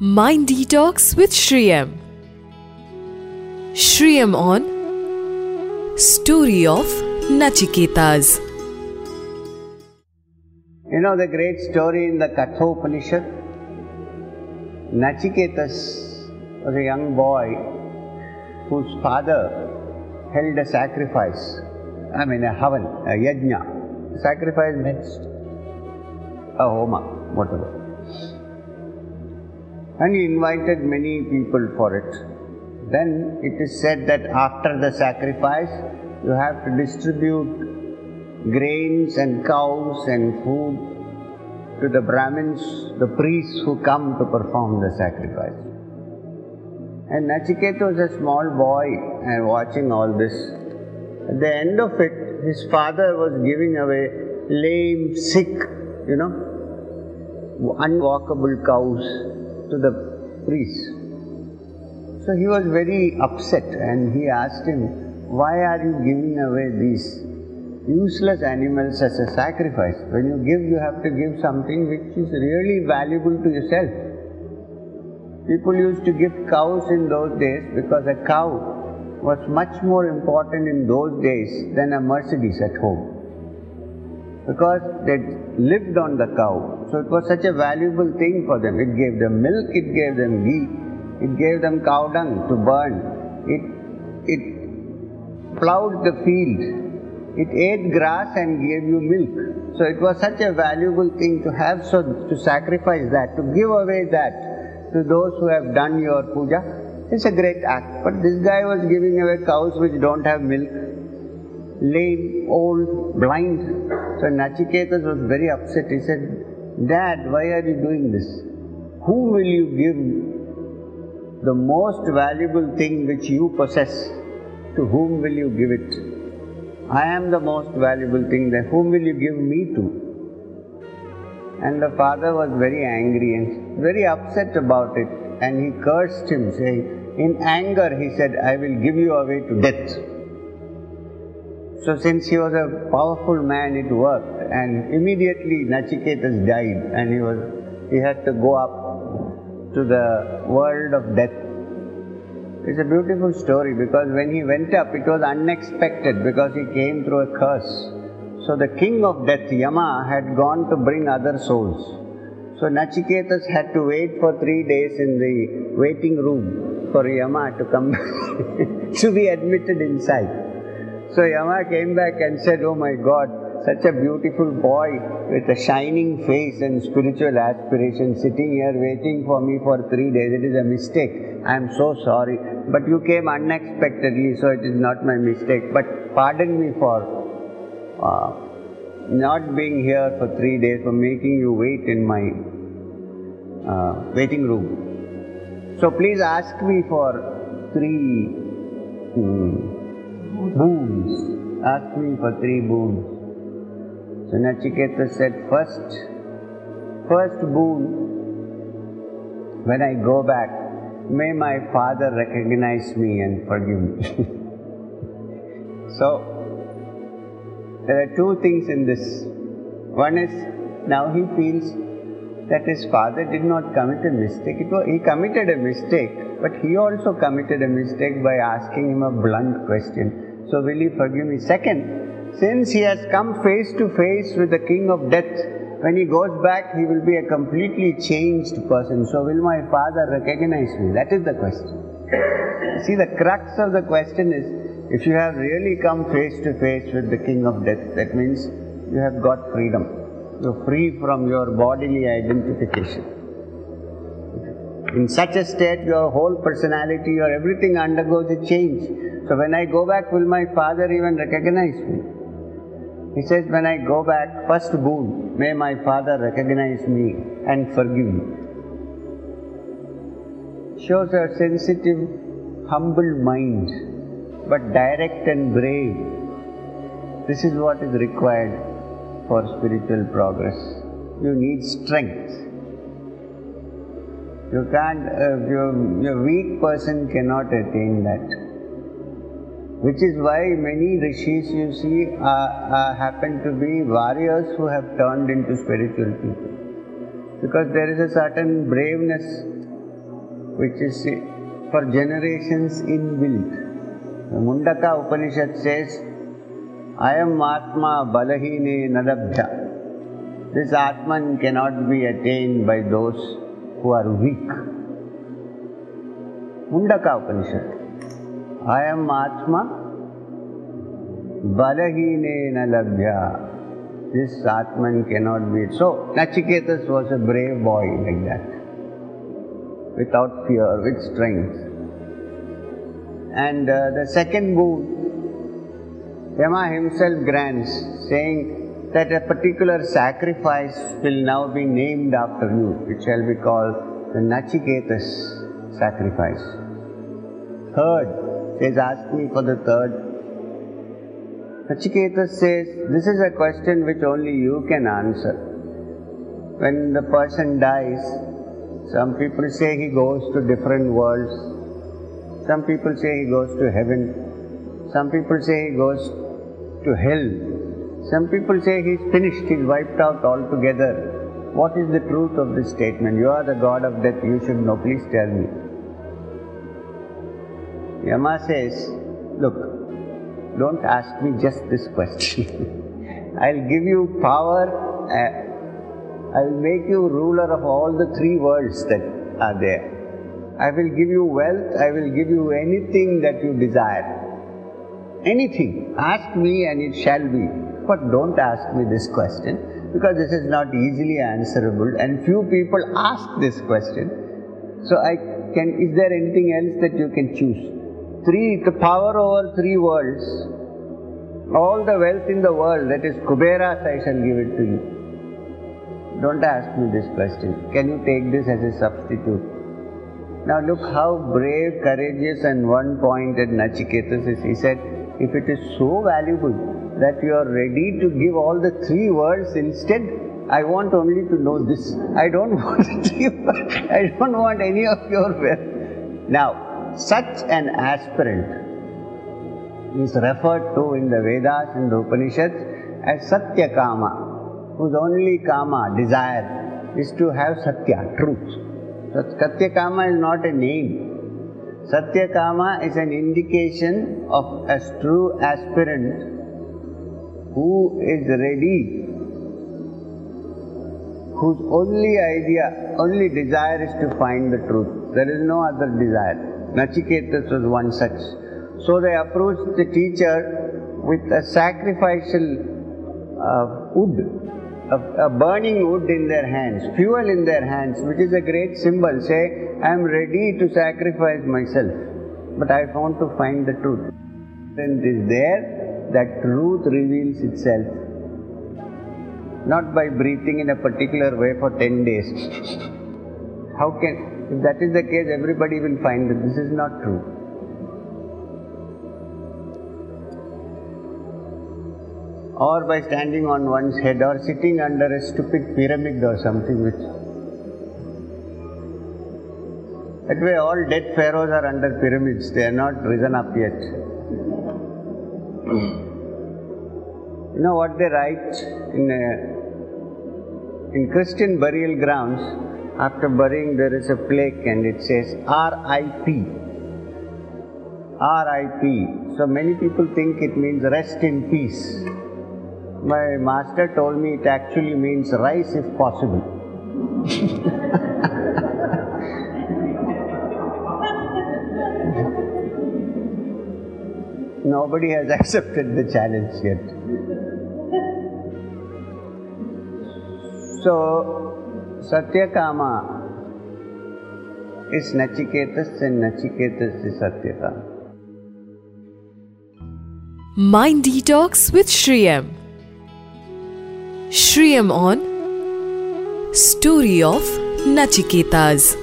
Mind Detox with Sri M. Shriyam on Story of Nachiketas. You know the great story in the Kathopanishad? Nachiketas was a young boy whose father held a sacrifice, I mean a havan, a yajna. Sacrifice means a homa, whatever. And he invited many people for it. Then it is said that after the sacrifice, you have to distribute grains and cows and food to the Brahmins, the priests who come to perform the sacrifice. And Nachiketa was a small boy and watching all this. At the end of it, his father was giving away lame, sick, you know, unwalkable cows to the priest. So he was very upset and he asked him, Why are you giving away these useless animals as a sacrifice? When you give, you have to give something which is really valuable to yourself. People used to give cows in those days because a cow was much more important in those days than a Mercedes at home. Because they lived on the cow. So it was such a valuable thing for them. It gave them milk, it gave them ghee, it gave them cow dung to burn. It, it plowed the field. It ate grass and gave you milk. So it was such a valuable thing to have, so to sacrifice that, to give away that to those who have done your puja, it's a great act. But this guy was giving away cows which don't have milk, lame, old, blind. So Nachiketas was very upset. He said, Dad, why are you doing this? Whom will you give the most valuable thing which you possess? To whom will you give it? I am the most valuable thing, then whom will you give me to? And the father was very angry and very upset about it, and he cursed him, saying, In anger, he said, I will give you away to death. So, since he was a powerful man, it worked, and immediately Nachiketas died, and he was he had to go up to the world of death. It's a beautiful story because when he went up, it was unexpected because he came through a curse. So the king of death, Yama, had gone to bring other souls. So Nachiketas had to wait for three days in the waiting room for Yama to come to be admitted inside. So Yama came back and said, Oh my God, such a beautiful boy with a shining face and spiritual aspiration sitting here waiting for me for three days. It is a mistake. I am so sorry. But you came unexpectedly, so it is not my mistake. But pardon me for uh, not being here for three days, for making you wait in my uh, waiting room. So please ask me for three um, boons. Ask me for three boons. So Nachiketa said, first, first boon, when I go back, may my father recognize me and forgive me. so, there are two things in this. One is, now he feels that his father did not commit a mistake. Was, he committed a mistake, but he also committed a mistake by asking him a blunt question. So, will he forgive me? Second, since he has come face to face with the king of death, when he goes back, he will be a completely changed person. So, will my father recognize me? That is the question. See, the crux of the question is if you have really come face to face with the king of death, that means you have got freedom. You're free from your bodily identification. In such a state, your whole personality, your everything undergoes a change. So, when I go back, will my father even recognize me? He says, When I go back, first boon, may my father recognize me and forgive me. Shows a sensitive, humble mind, but direct and brave. This is what is required for spiritual progress. You need strength. You can't, uh, your, weak person cannot attain that which is why many rishis you see uh, uh, happen to be warriors who have turned into spiritual people. Because there is a certain braveness which is for generations inbuilt. The Mundaka Upanishad says, I am Atma Balahine Nadabdha. This Atman cannot be attained by those who are weak. Mundaka Upanishad. I am Atma Balahine Nalabhya. This Atman cannot be. So, Nachiketas was a brave boy like that. Without fear, with strength. And uh, the second boon, Yama himself grants, saying that a particular sacrifice will now be named after you. It shall be called the Nachiketas sacrifice. Third, says, ask me for the third Nachiketas says, This is a question which only you can answer. When the person dies, some people say he goes to different worlds, some people say he goes to heaven, some people say he goes to hell, some people say he's finished, he's wiped out altogether. What is the truth of this statement? You are the God of death, you should know, please tell me. Yama says, Look, don't ask me just this question. I'll give you power, uh, I'll make you ruler of all the three worlds that are there. I will give you wealth, I will give you anything that you desire. Anything. Ask me and it shall be. But don't ask me this question because this is not easily answerable and few people ask this question. So I can, is there anything else that you can choose? three, the power over three worlds, all the wealth in the world, that is Kuberas, I shall give it to you. Don't ask me this question. Can you take this as a substitute? Now look how brave, courageous, and one-pointed Nachiketas is. He said, if it is so valuable that you are ready to give all the three words instead, I want only to know this. I don't want I don't want any of your wealth. Now, such an aspirant is referred to in the Vedas and the Upanishads as Satya Kama, whose only Kama, desire, is to have Satya, truth. So Satya Kama is not a name. Satya Kama is an indication of a true aspirant who is ready, whose only idea, only desire is to find the truth. There is no other desire. Nachiketas was one such. So they approached the teacher with a sacrificial uh, wood, a, a, burning wood in their hands, fuel in their hands, which is a great symbol. Say, I am ready to sacrifice myself, but I want to find the truth. Then it is there that truth reveals itself. Not by breathing in a particular way for 10 days. How can if that is the case, everybody will find that this is not true. Or by standing on one's head or sitting under a stupid pyramid or something which. That way, all dead pharaohs are under pyramids, they are not risen up yet. You know what they write in, uh, in Christian burial grounds? After burying, there is a plaque and it says R.I.P. R.I.P. So many people think it means rest in peace. My master told me it actually means rise if possible. Nobody has accepted the challenge yet. So, Satyakama is Nachiketas and Nachiketas is Satyakama. Mind Detox with Sri M. Shriyam on Story of Nachiketas.